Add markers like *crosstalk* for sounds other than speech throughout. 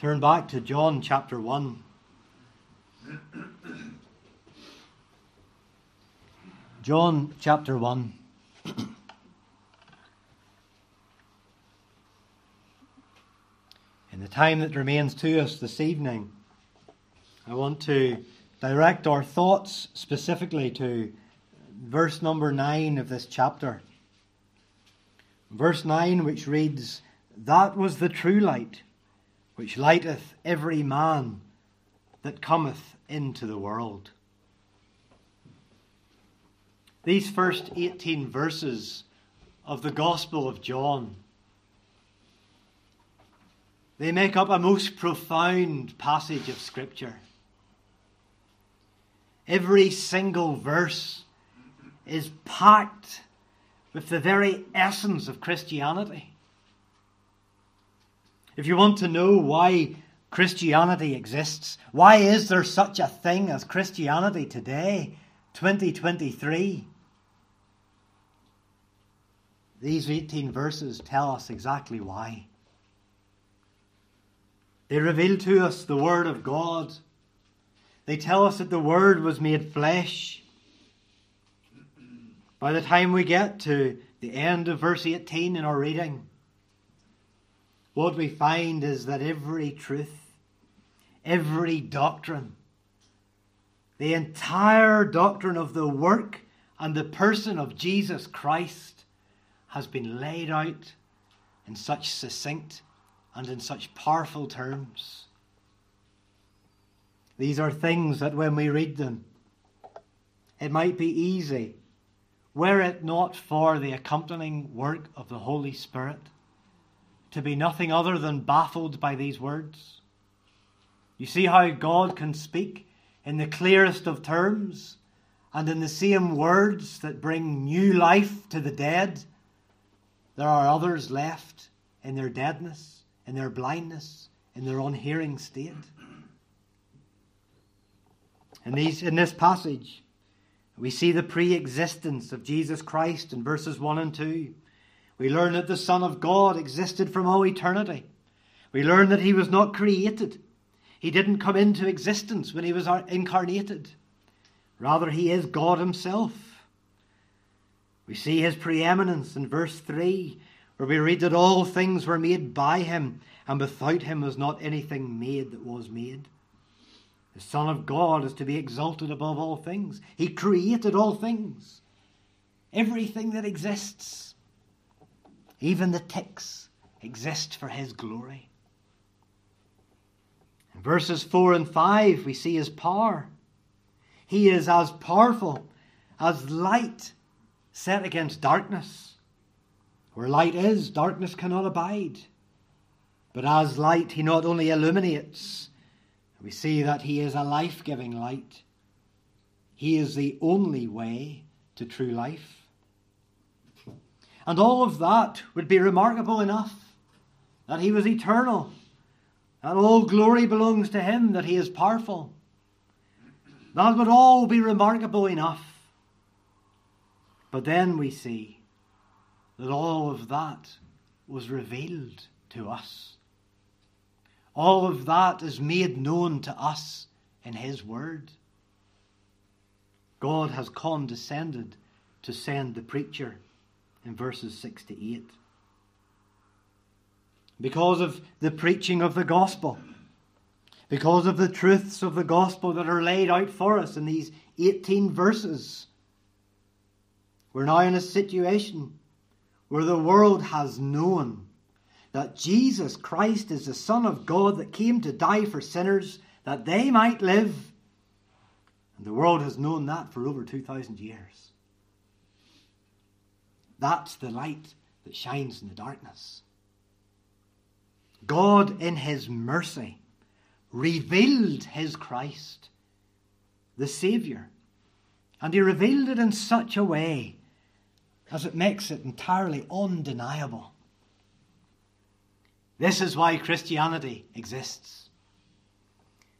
Turn back to John chapter 1. John chapter 1. In the time that remains to us this evening, I want to direct our thoughts specifically to verse number 9 of this chapter. Verse 9, which reads, That was the true light, which lighteth every man that cometh into the world. These first 18 verses of the Gospel of John they make up a most profound passage of Scripture. Every single verse is packed with the very essence of Christianity. If you want to know why Christianity exists, why is there such a thing as Christianity today, 2023? These 18 verses tell us exactly why. They reveal to us the Word of God. They tell us that the Word was made flesh. By the time we get to the end of verse 18 in our reading, what we find is that every truth, every doctrine, the entire doctrine of the work and the person of Jesus Christ has been laid out in such succinct and in such powerful terms. These are things that when we read them, it might be easy, were it not for the accompanying work of the Holy Spirit, to be nothing other than baffled by these words. You see how God can speak in the clearest of terms and in the same words that bring new life to the dead. There are others left in their deadness in their blindness, in their unhearing state. In, these, in this passage, we see the pre existence of Jesus Christ in verses 1 and 2. We learn that the Son of God existed from all eternity. We learn that he was not created. He didn't come into existence when he was incarnated. Rather, he is God himself. We see his preeminence in verse 3 where we read that all things were made by him, and without him was not anything made that was made. The Son of God is to be exalted above all things. He created all things, everything that exists, even the ticks, exist for his glory. In verses 4 and 5, we see his power. He is as powerful as light set against darkness. Where light is, darkness cannot abide. But as light, he not only illuminates, we see that he is a life giving light. He is the only way to true life. And all of that would be remarkable enough that he was eternal, that all glory belongs to him, that he is powerful. That would all be remarkable enough. But then we see that all of that was revealed to us. All of that is made known to us in His Word. God has condescended to send the preacher in verses 6 to 8. Because of the preaching of the gospel, because of the truths of the gospel that are laid out for us in these 18 verses, we're now in a situation where the world has known that Jesus Christ is the Son of God that came to die for sinners that they might live. And the world has known that for over 2,000 years. That's the light that shines in the darkness. God, in His mercy, revealed His Christ, the Saviour. And He revealed it in such a way as it makes it entirely undeniable. This is why Christianity exists.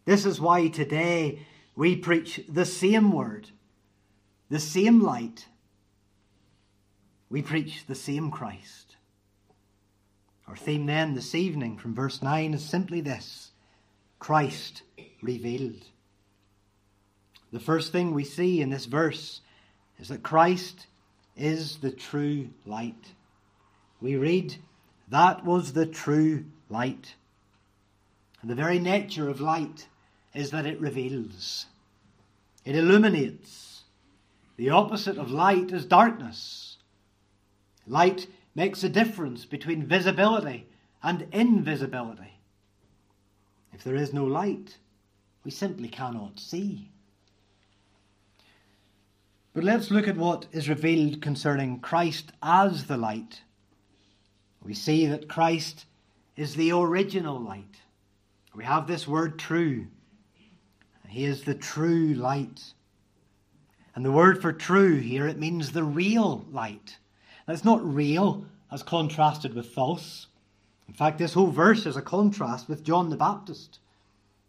This is why today we preach the same word, the same light. We preach the same Christ. Our theme then this evening from verse 9 is simply this Christ revealed. The first thing we see in this verse is that Christ is the true light. We read, That was the true light. And the very nature of light is that it reveals, it illuminates. The opposite of light is darkness. Light makes a difference between visibility and invisibility. If there is no light, we simply cannot see. But let's look at what is revealed concerning Christ as the light. We see that Christ is the original light. We have this word true. He is the true light. And the word for true here, it means the real light. It's not real as contrasted with false. In fact, this whole verse is a contrast with John the Baptist.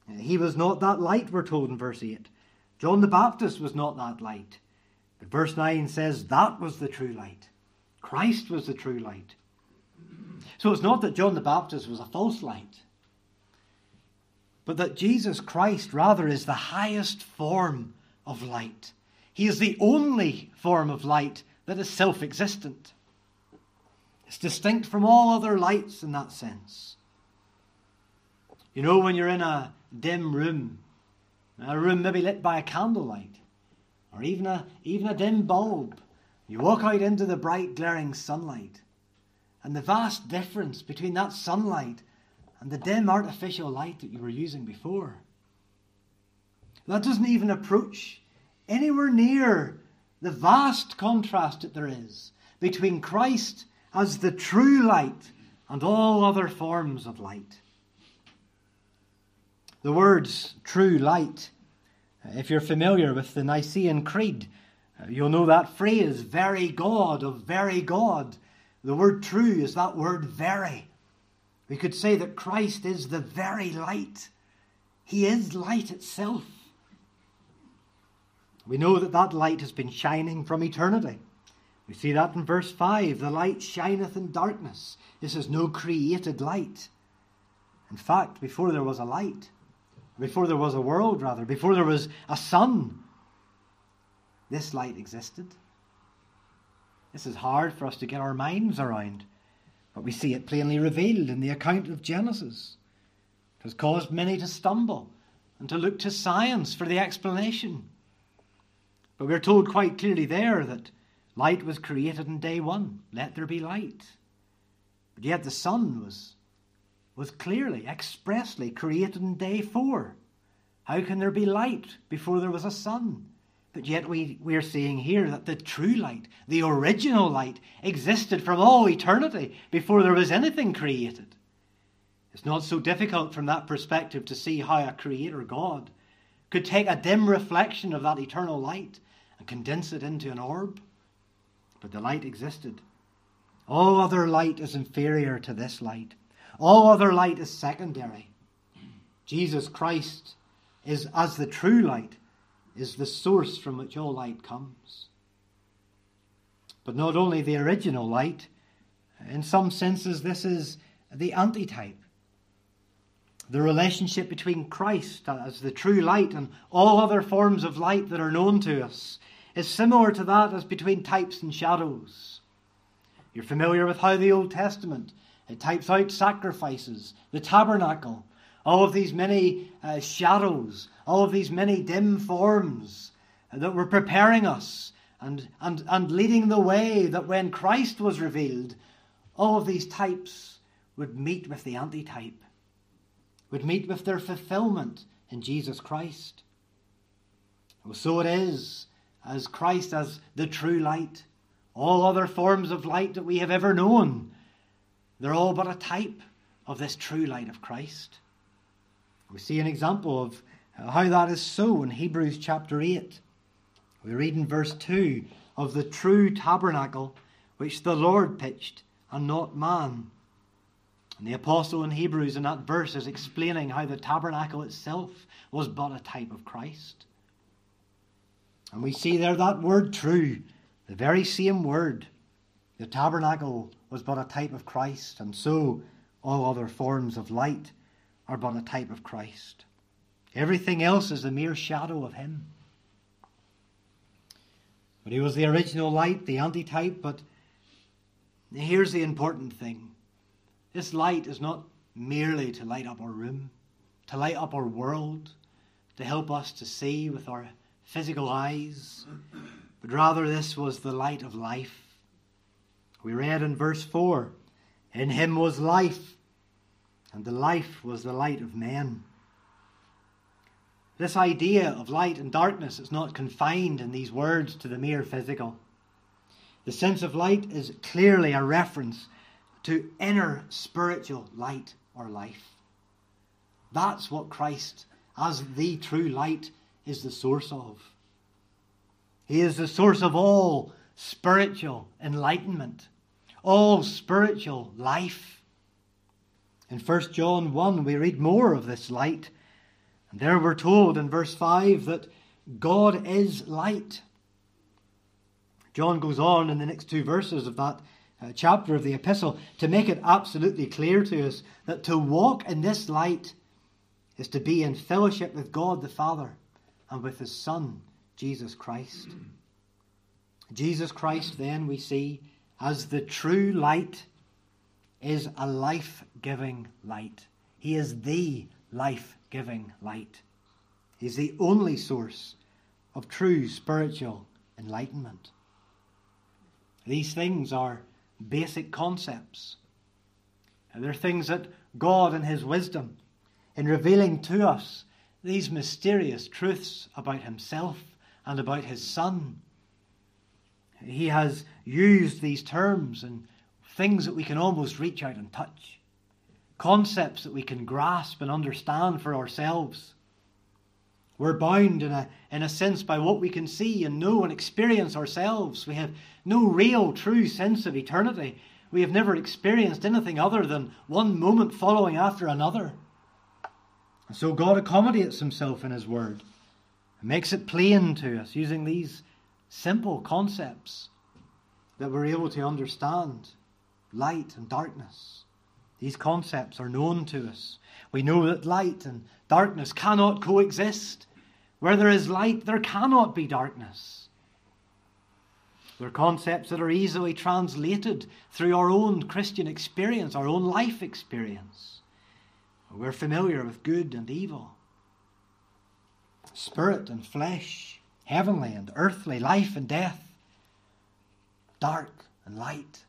Uh, he was not that light, we're told in verse 8. John the Baptist was not that light. But verse 9 says that was the true light. Christ was the true light. So it's not that John the Baptist was a false light, but that Jesus Christ rather is the highest form of light. He is the only form of light that is self existent. It's distinct from all other lights in that sense. You know, when you're in a dim room, a room maybe lit by a candlelight, or even a, even a dim bulb, you walk out into the bright, glaring sunlight, and the vast difference between that sunlight and the dim artificial light that you were using before. That doesn't even approach anywhere near the vast contrast that there is between Christ as the true light and all other forms of light. The words true light, uh, if you're familiar with the Nicene Creed, uh, you'll know that phrase, very God of very God. The word true is that word very. We could say that Christ is the very light. He is light itself. We know that that light has been shining from eternity. We see that in verse 5 the light shineth in darkness. This is no created light. In fact, before there was a light, before there was a world, rather, before there was a sun, this light existed. This is hard for us to get our minds around, but we see it plainly revealed in the account of Genesis. It has caused many to stumble and to look to science for the explanation. But we're told quite clearly there that light was created in day one. Let there be light. But yet the sun was was clearly, expressly created in day four. How can there be light before there was a sun? But yet we, we're seeing here that the true light, the original light, existed from all eternity before there was anything created. It's not so difficult from that perspective to see how a creator God could take a dim reflection of that eternal light and condense it into an orb. But the light existed. All other light is inferior to this light. All other light is secondary. Jesus Christ is as the true light, is the source from which all light comes. But not only the original light, in some senses, this is the antitype. The relationship between Christ as the true light and all other forms of light that are known to us is similar to that as between types and shadows. You're familiar with how the Old Testament it types out sacrifices, the tabernacle, all of these many uh, shadows, all of these many dim forms that were preparing us and, and, and leading the way that when Christ was revealed, all of these types would meet with the antitype, would meet with their fulfillment in Jesus Christ. Well, so it is as Christ as the true light. All other forms of light that we have ever known they're all but a type of this true light of Christ. We see an example of how that is so in Hebrews chapter 8. We read in verse 2 of the true tabernacle which the Lord pitched and not man. And the apostle in Hebrews in that verse is explaining how the tabernacle itself was but a type of Christ. And we see there that word true, the very same word. The tabernacle was but a type of Christ, and so all other forms of light are but a type of Christ. Everything else is a mere shadow of him. But he was the original light, the antitype, but here's the important thing. This light is not merely to light up our room, to light up our world, to help us to see with our physical eyes, but rather this was the light of life. We read in verse 4 In him was life, and the life was the light of men. This idea of light and darkness is not confined in these words to the mere physical. The sense of light is clearly a reference to inner spiritual light or life. That's what Christ, as the true light, is the source of. He is the source of all spiritual enlightenment, all spiritual life. In 1 John 1, we read more of this light. And there we're told in verse 5 that God is light. John goes on in the next two verses of that uh, chapter of the epistle to make it absolutely clear to us that to walk in this light is to be in fellowship with God the Father and with His Son, Jesus Christ. Jesus Christ, then, we see as the true light, is a life giving light. He is the life giving light. He's the only source of true spiritual enlightenment. These things are basic concepts. And they're things that God, in His wisdom, in revealing to us these mysterious truths about Himself and about His Son, He has used these terms and things that we can almost reach out and touch, concepts that we can grasp and understand for ourselves. We're bound in a, in a sense by what we can see and know and experience ourselves. We have no real, true sense of eternity. We have never experienced anything other than one moment following after another. And so God accommodates himself in his word and makes it plain to us using these simple concepts that we're able to understand light and darkness. These concepts are known to us. We know that light and darkness cannot coexist. Where there is light, there cannot be darkness. They're concepts that are easily translated through our own Christian experience, our own life experience. We're familiar with good and evil, spirit and flesh, heavenly and earthly, life and death, dark and light.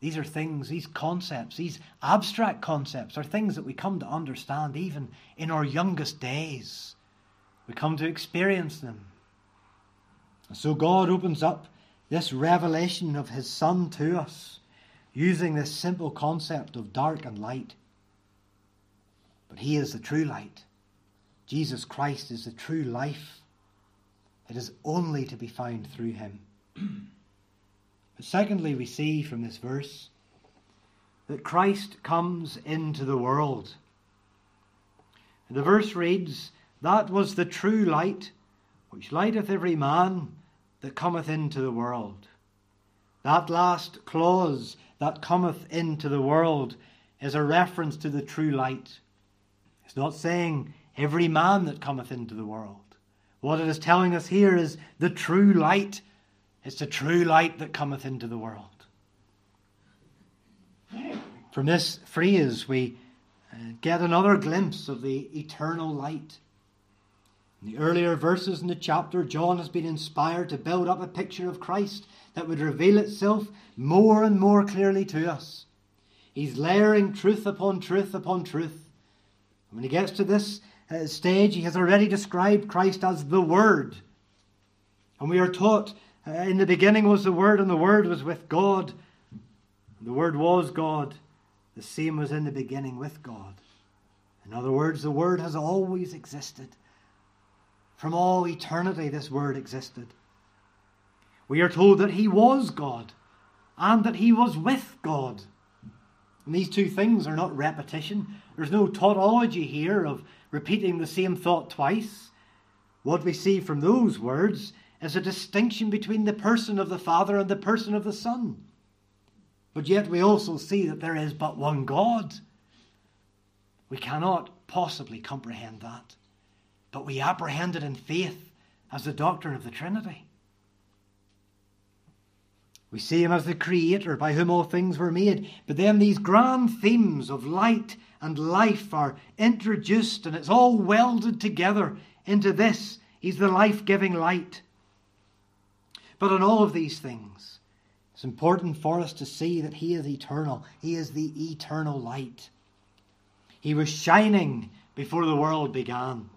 These are things, these concepts, these abstract concepts are things that we come to understand even in our youngest days. We come to experience them. And So God opens up this revelation of His Son to us using this simple concept of dark and light. But He is the true light. Jesus Christ is the true life. It is only to be found through Him. *clears throat* but secondly, we see from this verse that Christ comes into the world. And the verse reads, that was the true light, which lighteth every man that cometh into the world. That last clause, that cometh into the world, is a reference to the true light. It's not saying every man that cometh into the world. What it is telling us here is the true light. It's the true light that cometh into the world. From this phrase, we uh, get another glimpse of the eternal light. In the earlier verses in the chapter, John has been inspired to build up a picture of Christ that would reveal itself more and more clearly to us. He's layering truth upon truth upon truth. When he gets to this uh, stage, he has already described Christ as the Word. And we are taught uh, in the beginning was the Word, and the Word was with God. The Word was God. The same was in the beginning with God. In other words, the Word has always existed. From all eternity, this Word existed. We are told that He was God and that He was with God. And these two things are not repetition. There's no tautology here of repeating the same thought twice. What we see from those words is a distinction between the person of the Father and the person of the Son. But yet we also see that there is but one God. We cannot possibly comprehend that. But we apprehend it in faith as the doctrine of the Trinity. We see him as the creator by whom all things were made. But then these grand themes of light and life are introduced, and it's all welded together into this. He's the life giving light. But in all of these things, it's important for us to see that He is eternal. He is the eternal light. He was shining before the world began.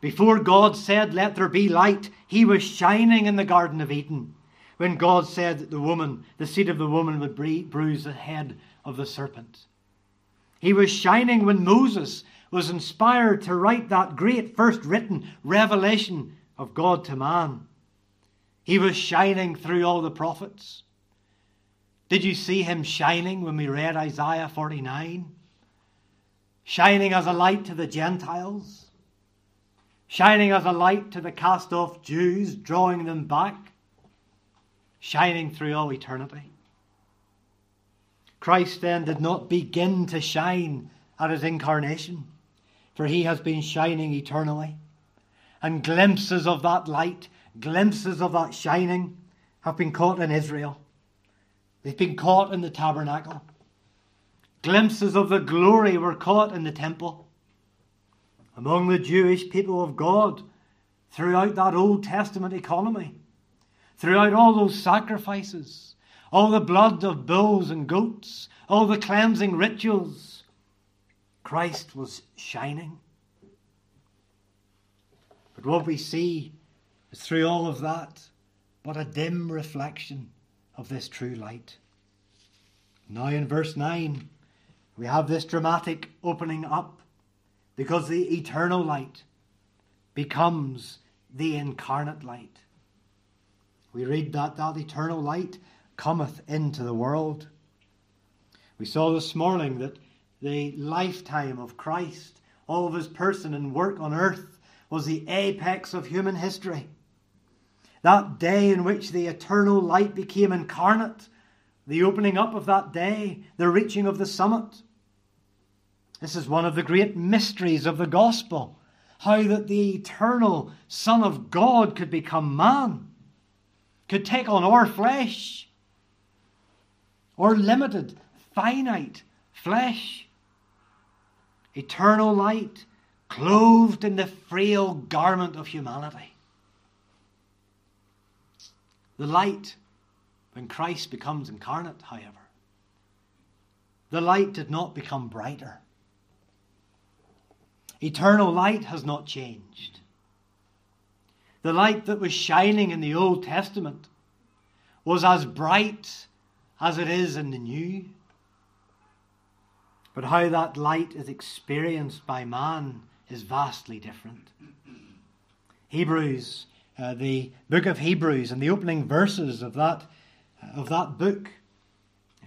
Before God said, Let there be light, He was shining in the Garden of Eden when God said that the woman, the seed of the woman, would bruise the head of the serpent. He was shining when Moses was inspired to write that great first written revelation of God to man. He was shining through all the prophets. Did you see him shining when we read Isaiah 49? Shining as a light to the Gentiles, shining as a light to the cast off Jews, drawing them back shining through all eternity. Christ then did not begin to shine at his incarnation, for he has been shining eternally. And glimpses of that light, glimpses of that shining, have been caught in Israel. They've been caught in the tabernacle. Glimpses of the glory were caught in the temple. Among the Jewish people of God throughout that Old Testament economy, throughout all those sacrifices, all the blood of bulls and goats, all the cleansing rituals, Christ was shining. But what we see is through all of that but a dim reflection of this true light. Now, in verse 9, we have this dramatic opening up because the eternal light becomes the incarnate light. We read that that eternal light cometh into the world. We saw this morning that the lifetime of Christ, all of his person and work on earth, was the apex of human history. That day in which the eternal light became incarnate, the opening up of that day, the reaching of the summit. This is one of the great mysteries of the gospel how that the eternal Son of God could become man could take on our flesh, our limited, finite flesh. Eternal light, clothed in the frail garment of humanity. The light, when Christ becomes incarnate, however, the light did not become brighter. Eternal light has not changed. The light that was shining in the Old Testament was as bright as it is in the New. But how that light is experienced by man is vastly different. Hebrews, uh, the book of Hebrews, and the opening verses of that, of that book,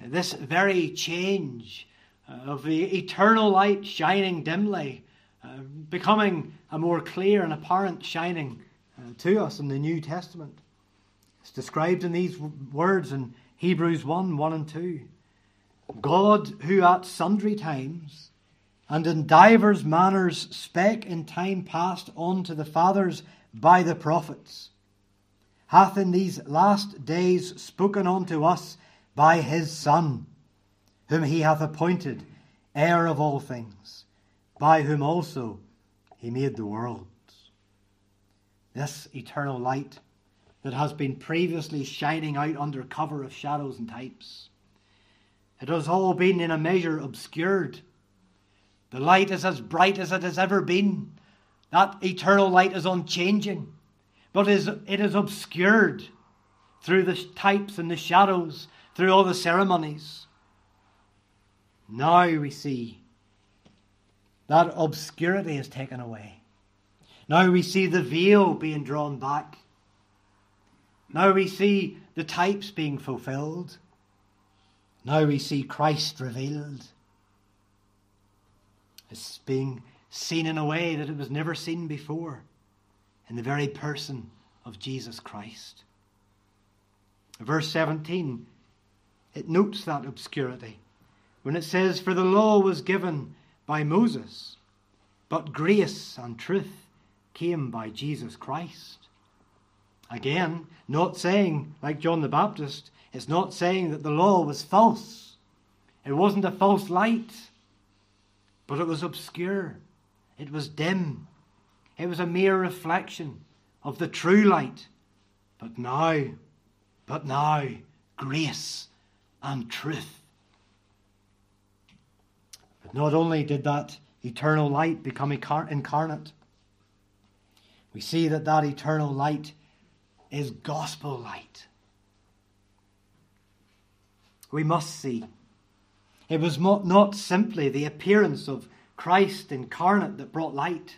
this very change uh, of the eternal light shining dimly, uh, becoming a more clear and apparent shining uh, Uh, to us in the New Testament. It's described in these words in Hebrews 1 1 and 2. God, who at sundry times and in divers manners spake in time past unto the fathers by the prophets, hath in these last days spoken unto us by his Son, whom he hath appointed heir of all things, by whom also he made the world this eternal light that has been previously shining out under cover of shadows and types. It has all been in a measure obscured. The light is as bright as it has ever been. That eternal light is unchanging, but is, it is obscured through the types and the shadows, through all the ceremonies. Now we see that obscurity is taken away. Now we see the veil being drawn back. Now we see the types being fulfilled. Now we see Christ revealed. It's being seen in a way that it was never seen before in the very person of Jesus Christ. Verse 17, it notes that obscurity when it says, For the law was given by Moses, but grace and truth came by Jesus Christ. Again, not saying, like John the Baptist, it's not saying that the law was false. It wasn't a false light, but it was obscure. It was dim. It was a mere reflection of the true light. But now, but now, grace and truth. But not only did that eternal light become incarnate, we see that that eternal light is gospel light. We must see. It was not simply the appearance of Christ incarnate that brought light.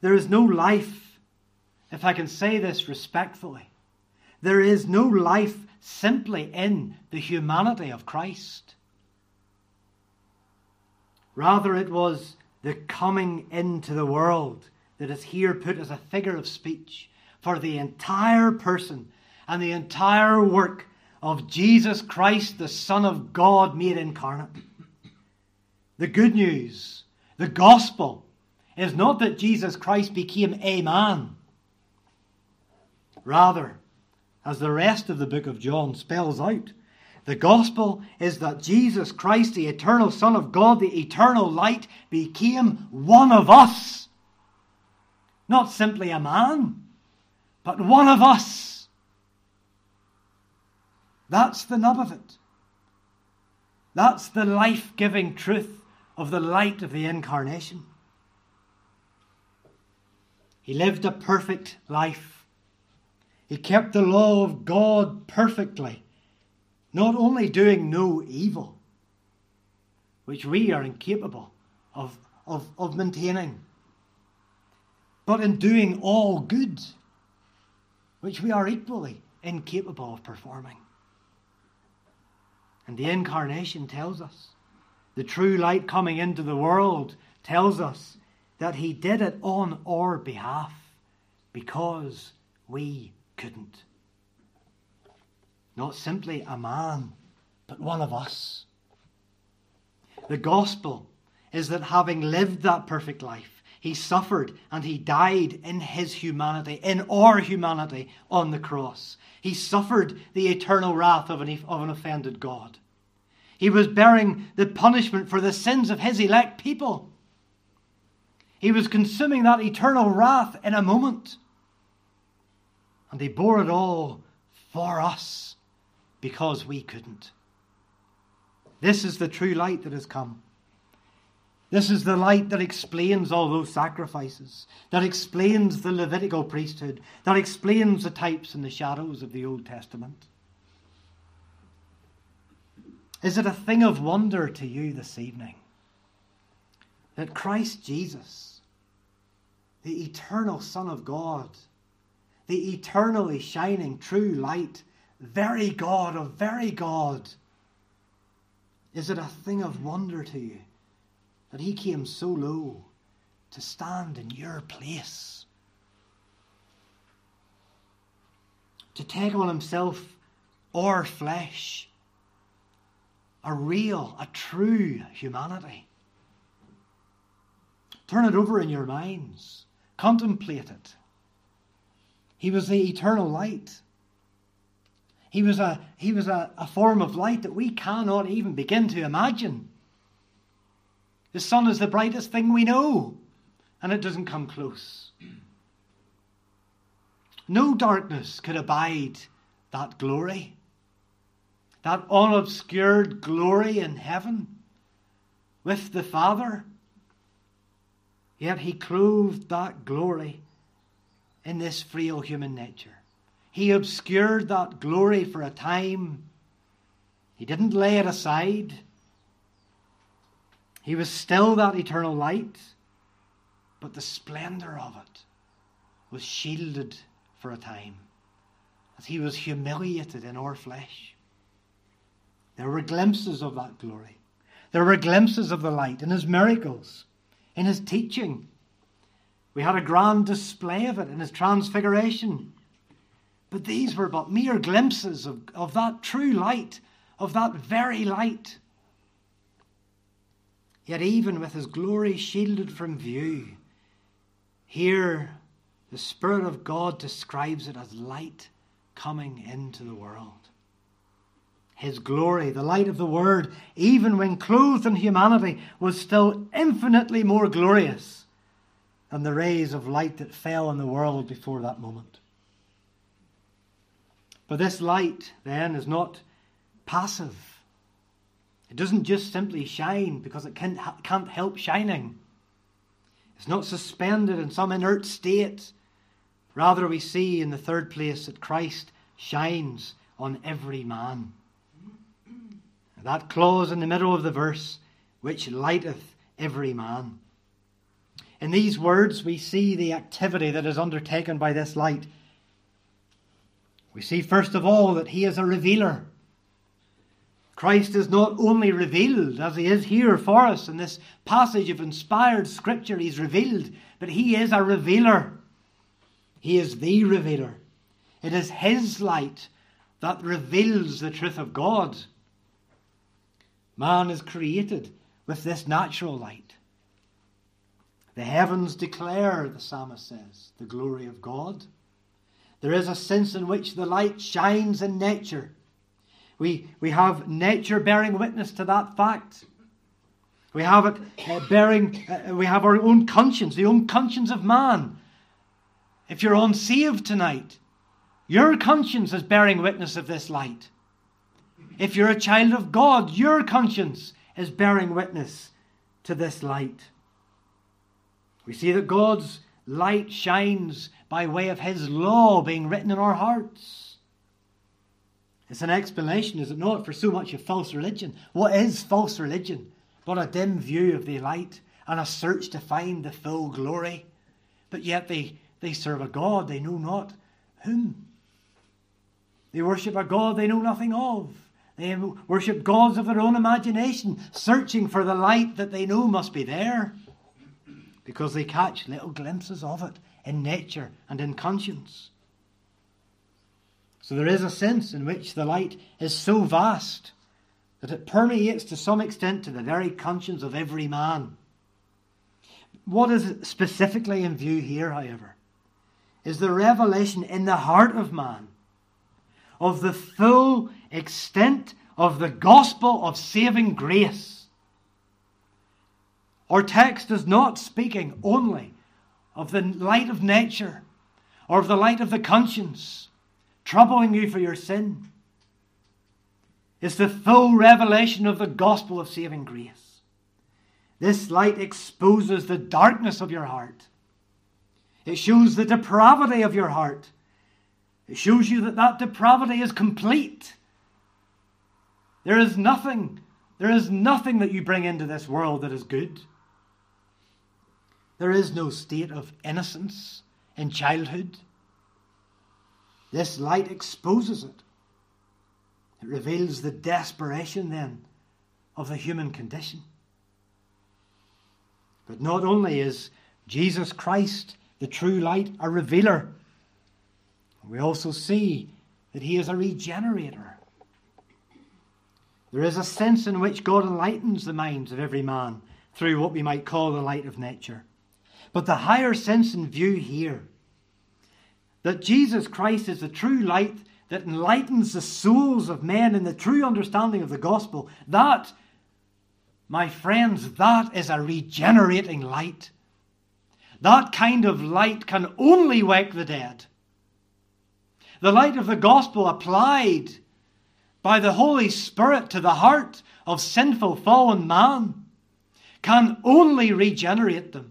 There is no life, if I can say this respectfully, there is no life simply in the humanity of Christ. Rather, it was the coming into the world that is here put as a figure of speech for the entire person and the entire work of Jesus Christ, the Son of God made incarnate. The good news, the gospel, is not that Jesus Christ became a man. Rather, as the rest of the book of John spells out, the gospel is that Jesus Christ, the eternal Son of God, the eternal light, became one of us. Not simply a man, but one of us. That's the nub of it. That's the life giving truth of the light of the incarnation. He lived a perfect life. He kept the law of God perfectly, not only doing no evil, which we are incapable of, of, of maintaining, but in doing all good which we are equally incapable of performing. And the incarnation tells us, the true light coming into the world tells us that he did it on our behalf because we couldn't. Not simply a man, but one of us. The gospel is that having lived that perfect life, he suffered and he died in his humanity, in our humanity on the cross. He suffered the eternal wrath of an, of an offended God. He was bearing the punishment for the sins of his elect people. He was consuming that eternal wrath in a moment. And he bore it all for us because we couldn't. This is the true light that has come. This is the light that explains all those sacrifices, that explains the Levitical priesthood, that explains the types and the shadows of the Old Testament. Is it a thing of wonder to you this evening that Christ Jesus, the eternal Son of God, the eternally shining true light, very God of very God, is it a thing of wonder to you that he came so low to stand in your place, to take on himself our flesh, a real, a true humanity. Turn it over in your minds, contemplate it. He was the eternal light. He was, a, he was a, a form of light that we cannot even begin to imagine. The sun is the brightest thing we know, and it doesn't come close. No darkness could abide that glory, that unobscured glory in heaven with the Father. Yet he clothed that glory in this frail human nature. He obscured that glory for a time. He didn't lay it aside. He was still that eternal light, but the splendor of it was shielded for a time as he was humiliated in our flesh. There were glimpses of that glory. There were glimpses of the light in his miracles, in his teaching. We had a grand display of it in his transfiguration. But these were but mere glimpses of, of that true light, of that very light Yet, even with his glory shielded from view, here the Spirit of God describes it as light coming into the world. His glory, the light of the Word, even when clothed in humanity, was still infinitely more glorious than the rays of light that fell on the world before that moment. But this light, then, is not passive. It doesn't just simply shine because it can't, can't help shining. It's not suspended in some inert state. Rather, we see in the third place that Christ shines on every man. That clause in the middle of the verse, which lighteth every man. In these words, we see the activity that is undertaken by this light. We see, first of all, that he is a revealer. Christ is not only revealed, as he is here for us in this passage of inspired scripture, he's revealed, but he is a revealer. He is the revealer. It is his light that reveals the truth of God. Man is created with this natural light. The heavens declare, the psalmist says, the glory of God. There is a sense in which the light shines in nature we, we have nature bearing witness to that fact. We have it uh, bearing, uh, we have our own conscience, the own conscience of man. If you're unsaved tonight, your conscience is bearing witness of this light. If you're a child of God, your conscience is bearing witness to this light. We see that God's light shines by way of His law being written in our hearts. It's an explanation, is it not, for so much of false religion? What is false religion? But a dim view of the light and a search to find the full glory. But yet they, they serve a God they know not whom. They worship a God they know nothing of. They worship gods of their own imagination, searching for the light that they know must be there, because they catch little glimpses of it in nature and in conscience. So there is a sense in which the light is so vast that it permeates to some extent to the very conscience of every man. What is specifically in view here, however, is the revelation in the heart of man of the full extent of the gospel of saving grace. Our text is not speaking only of the light of nature or of the light of the conscience troubling you for your sin. It's the full revelation of the gospel of saving grace. This light exposes the darkness of your heart. It shows the depravity of your heart. It shows you that that depravity is complete. There is nothing, there is nothing that you bring into this world that is good. There is no state of innocence in childhood. This light exposes it. It reveals the desperation then of the human condition. But not only is Jesus Christ, the true light, a revealer, we also see that he is a regenerator. There is a sense in which God enlightens the minds of every man through what we might call the light of nature. But the higher sense in view here that Jesus Christ is the true light that enlightens the souls of men in the true understanding of the gospel, that, my friends, that is a regenerating light. That kind of light can only wake the dead. The light of the gospel applied by the Holy Spirit to the heart of sinful, fallen man can only regenerate them.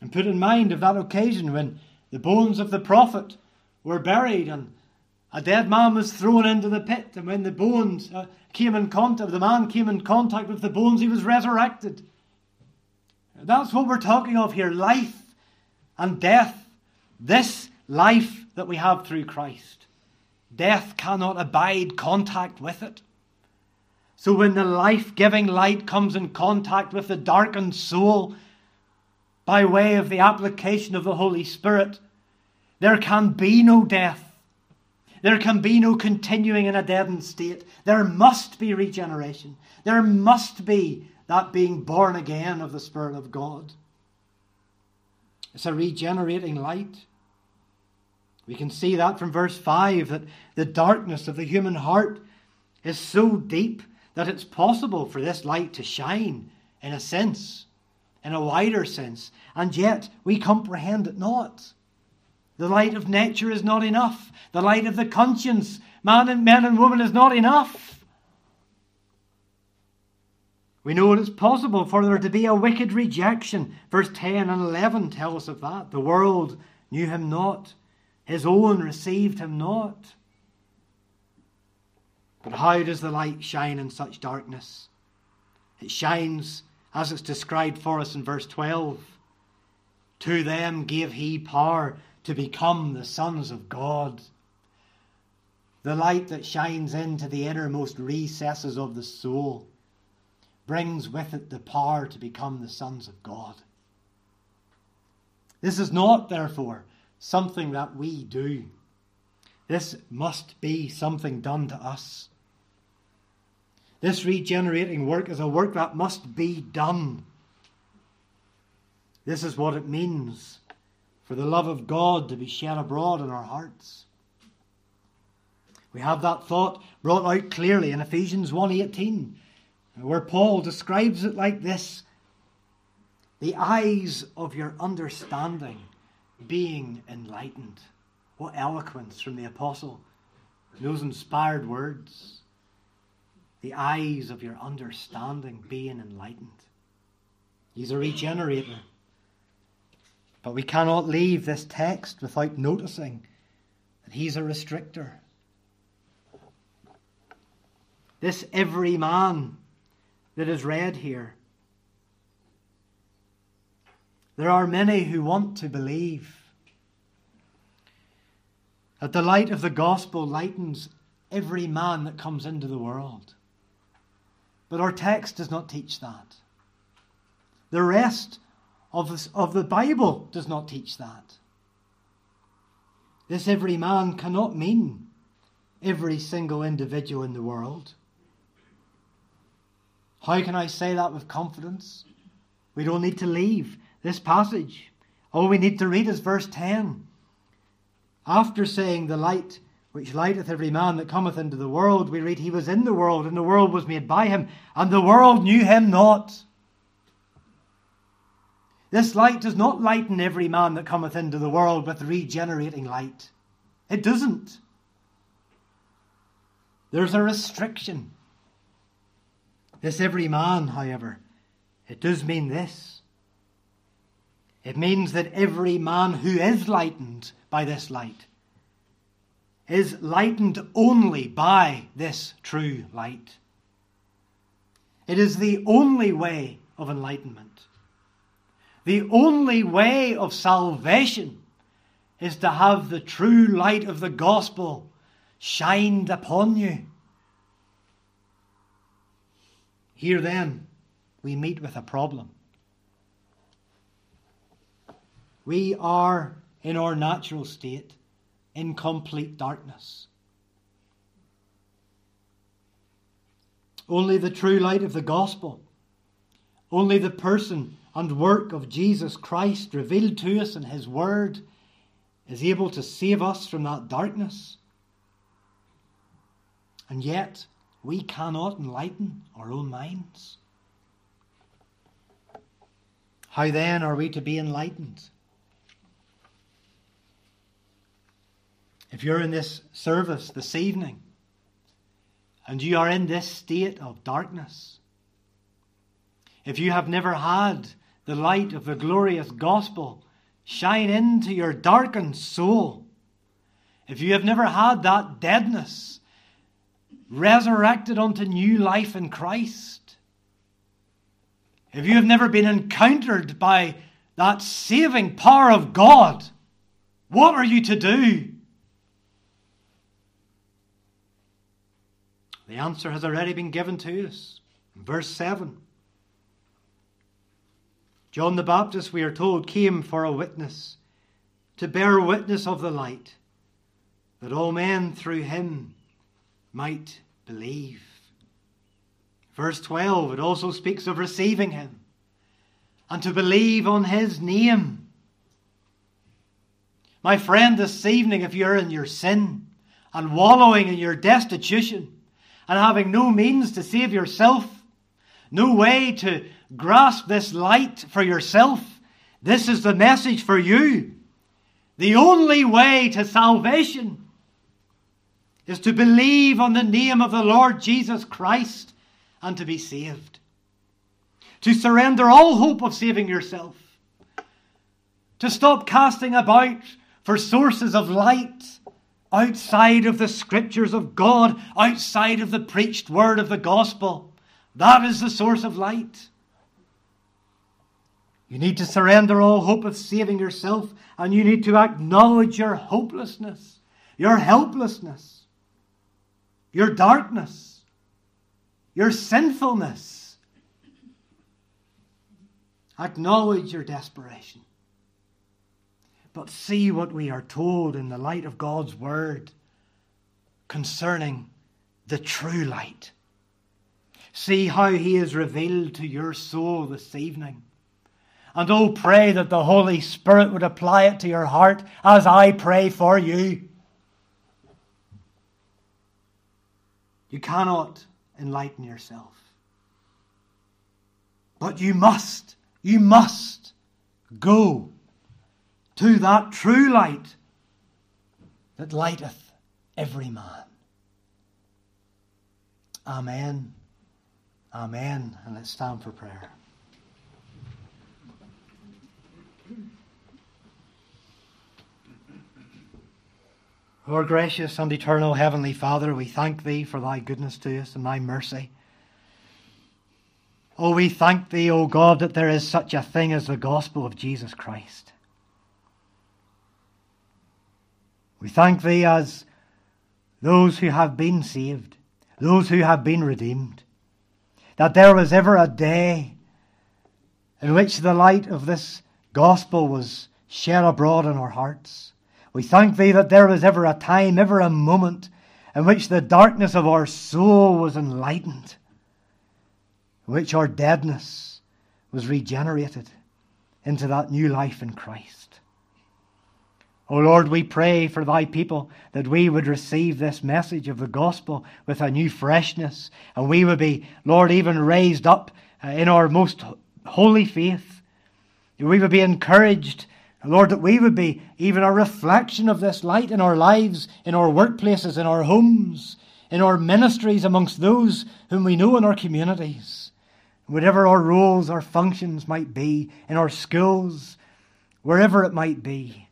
And put in mind of that occasion when the bones of the prophet were buried and a dead man was thrown into the pit, and when the bones uh, came in contact, the man came in contact with the bones, he was resurrected. That's what we're talking of here life and death. This life that we have through Christ. Death cannot abide contact with it. So when the life giving light comes in contact with the darkened soul, by way of the application of the Holy Spirit, there can be no death. There can be no continuing in a deadened state. There must be regeneration. There must be that being born again of the Spirit of God. It's a regenerating light. We can see that from verse 5 that the darkness of the human heart is so deep that it's possible for this light to shine in a sense, in a wider sense, and yet we comprehend it not. The light of nature is not enough. The light of the conscience, man and men and woman, is not enough. We know it is possible for there to be a wicked rejection. Verse 10 and 11 tell us of that. The world knew him not, his own received him not. But how does the light shine in such darkness? It shines as it's described for us in verse 12. To them gave he power to become the sons of God. The light that shines into the innermost recesses of the soul brings with it the power to become the sons of God. This is not, therefore, something that we do. This must be something done to us. This regenerating work is a work that must be done. This is what it means for the love of God to be shed abroad in our hearts. We have that thought brought out clearly in Ephesians 1:18, where Paul describes it like this: the eyes of your understanding being enlightened. What eloquence from the apostle. Those inspired words. The eyes of your understanding being enlightened. He's a regenerator. But we cannot leave this text without noticing that he's a restrictor. This every man that is read here. There are many who want to believe that the light of the gospel lightens every man that comes into the world. But our text does not teach that. The rest of, this, of the Bible does not teach that. This every man cannot mean every single individual in the world. How can I say that with confidence? We don't need to leave this passage. All we need to read is verse 10. After saying, The light which lighteth every man that cometh into the world, we read, He was in the world, and the world was made by him, and the world knew him not. This light does not lighten every man that cometh into the world with regenerating light. It doesn't. There's a restriction. This every man, however, it does mean this. It means that every man who is lightened by this light is lightened only by this true light. It is the only way of enlightenment. The only way of salvation is to have the true light of the gospel shined upon you. Here then, we meet with a problem. We are, in our natural state, in complete darkness. Only the true light of the gospel, only the person and work of Jesus Christ revealed to us in His Word is able to save us from that darkness. And yet, we cannot enlighten our own minds. How then are we to be enlightened? If you're in this service this evening and you are in this state of darkness, if you have never had the light of the glorious gospel shine into your darkened soul. If you have never had that deadness resurrected unto new life in Christ, if you have never been encountered by that saving power of God, what are you to do? The answer has already been given to us. Verse 7. John the Baptist, we are told, came for a witness, to bear witness of the light, that all men through him might believe. Verse 12, it also speaks of receiving him and to believe on his name. My friend, this evening, if you're in your sin and wallowing in your destitution and having no means to save yourself, no way to grasp this light for yourself, this is the message for you. The only way to salvation is to believe on the name of the Lord Jesus Christ and to be saved. To surrender all hope of saving yourself. To stop casting about for sources of light outside of the scriptures of God, outside of the preached word of the gospel. That is the source of light. You need to surrender all hope of saving yourself, and you need to acknowledge your hopelessness, your helplessness, your darkness, your sinfulness. Acknowledge your desperation. But see what we are told in the light of God's Word concerning the true light. See how He is revealed to your soul this evening. And oh, pray that the Holy Spirit would apply it to your heart as I pray for you. You cannot enlighten yourself. But you must, you must go to that true light that lighteth every man. Amen. Amen. And let's stand for prayer. Our gracious and eternal Heavenly Father, we thank Thee for Thy goodness to us and Thy mercy. Oh, we thank Thee, O God, that there is such a thing as the gospel of Jesus Christ. We thank Thee as those who have been saved, those who have been redeemed, that there was ever a day in which the light of this gospel was shed abroad in our hearts we thank Thee that there was ever a time, ever a moment, in which the darkness of our soul was enlightened, in which our deadness was regenerated into that new life in Christ. O Lord, we pray for Thy people that we would receive this message of the gospel with a new freshness, and we would be, Lord, even raised up uh, in our most holy faith. We would be encouraged Lord, that we would be even a reflection of this light in our lives, in our workplaces, in our homes, in our ministries, amongst those whom we know in our communities. Whatever our roles, our functions might be, in our schools, wherever it might be.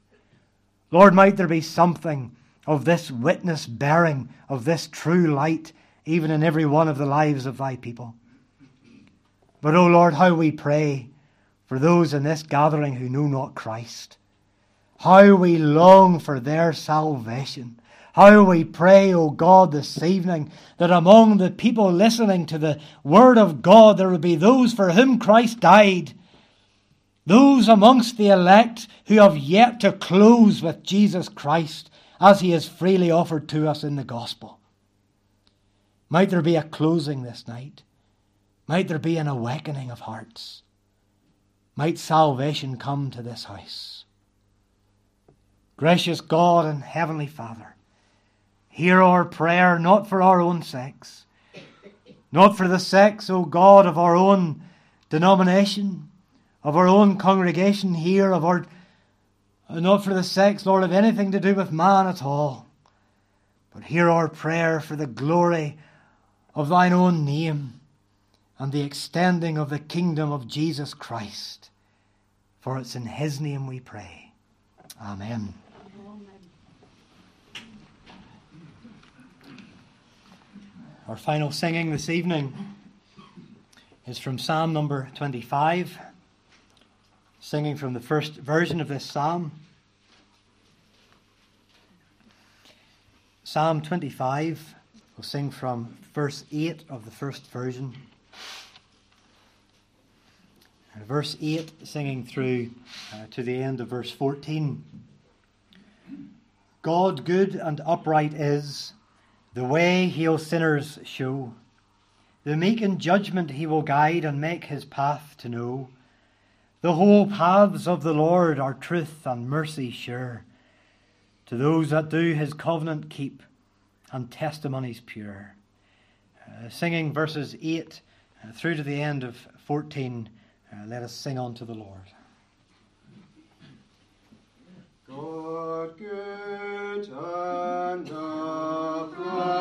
Lord, might there be something of this witness bearing of this true light, even in every one of the lives of thy people. But, O oh Lord, how we pray for those in this gathering who know not Christ. How we long for their salvation. How we pray, O God, this evening that among the people listening to the Word of God there will be those for whom Christ died. Those amongst the elect who have yet to close with Jesus Christ as He has freely offered to us in the gospel. Might there be a closing this night? Might there be an awakening of hearts? might salvation come to this house. Gracious God and Heavenly Father, hear our prayer not for our own sakes, not for the sakes, O God, of our own denomination, of our own congregation here, of our not for the sakes, Lord, of anything to do with man at all, but hear our prayer for the glory of thine own name and the extending of the kingdom of Jesus Christ. For it's in his name we pray. Amen. Our final singing this evening is from Psalm number 25, singing from the first version of this psalm. Psalm 25, we'll sing from verse 8 of the first version verse 8, singing through uh, to the end of verse 14. God good and upright is, the way he'll sinners show. The meek in judgment he will guide and make his path to know. The whole paths of the Lord are truth and mercy sure to those that do his covenant keep and testimonies pure. Uh, singing verses 8 uh, through to the end of 14, uh, let us sing unto the Lord. God good and upright.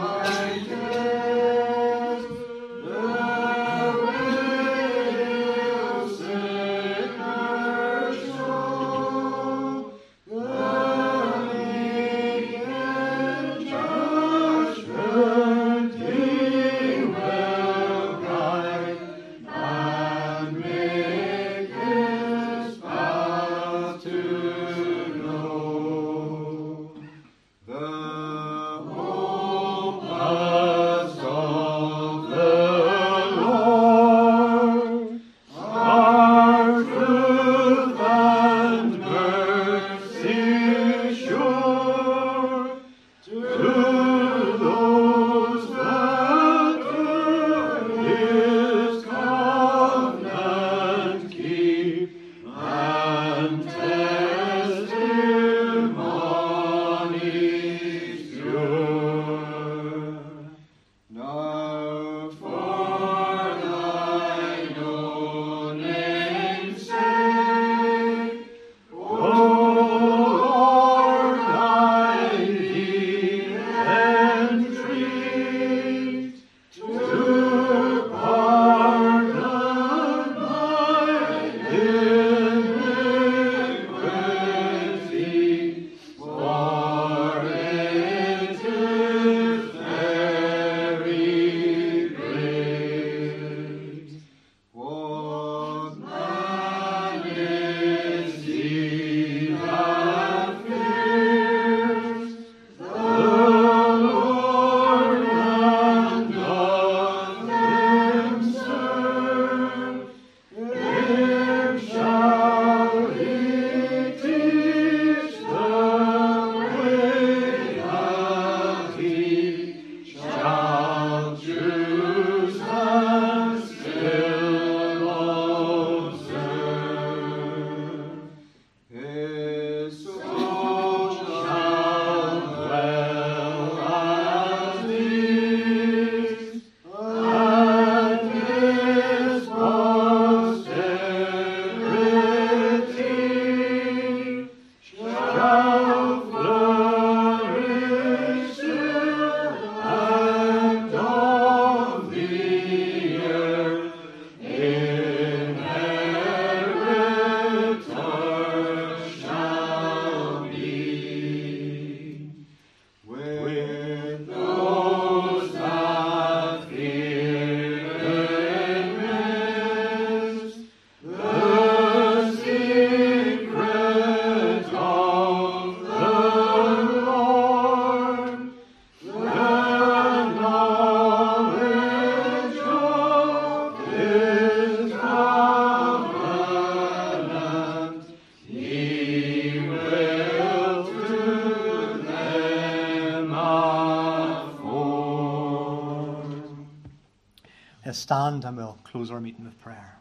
Stand and we'll close our meeting with prayer.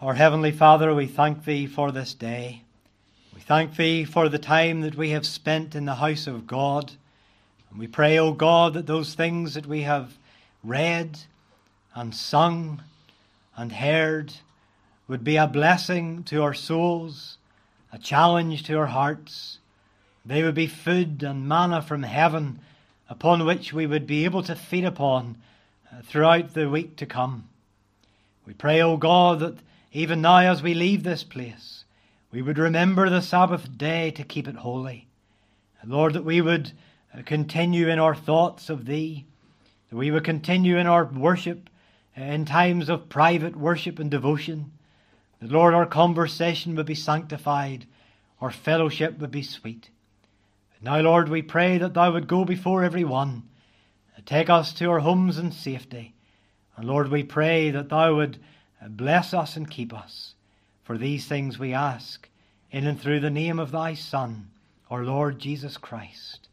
our Heavenly Father, we thank Thee for this day. We thank Thee for the time that we have spent in the house of God. And we pray, O God, that those things that we have read and sung and heard would be a blessing to our souls, a challenge to our hearts. They would be food and manna from heaven upon which we would be able to feed upon uh, throughout the week to come. We pray, O God, that even now as we leave this place, we would remember the Sabbath day to keep it holy. Lord, that we would uh, continue in our thoughts of Thee, that we would continue in our worship uh, in times of private worship and devotion. That, Lord, our conversation would be sanctified, our fellowship would be sweet. Now, Lord, we pray that Thou would go before every one, take us to our homes in safety. And Lord, we pray that Thou would bless us and keep us. For these things we ask in and through the name of thy Son, our Lord Jesus Christ.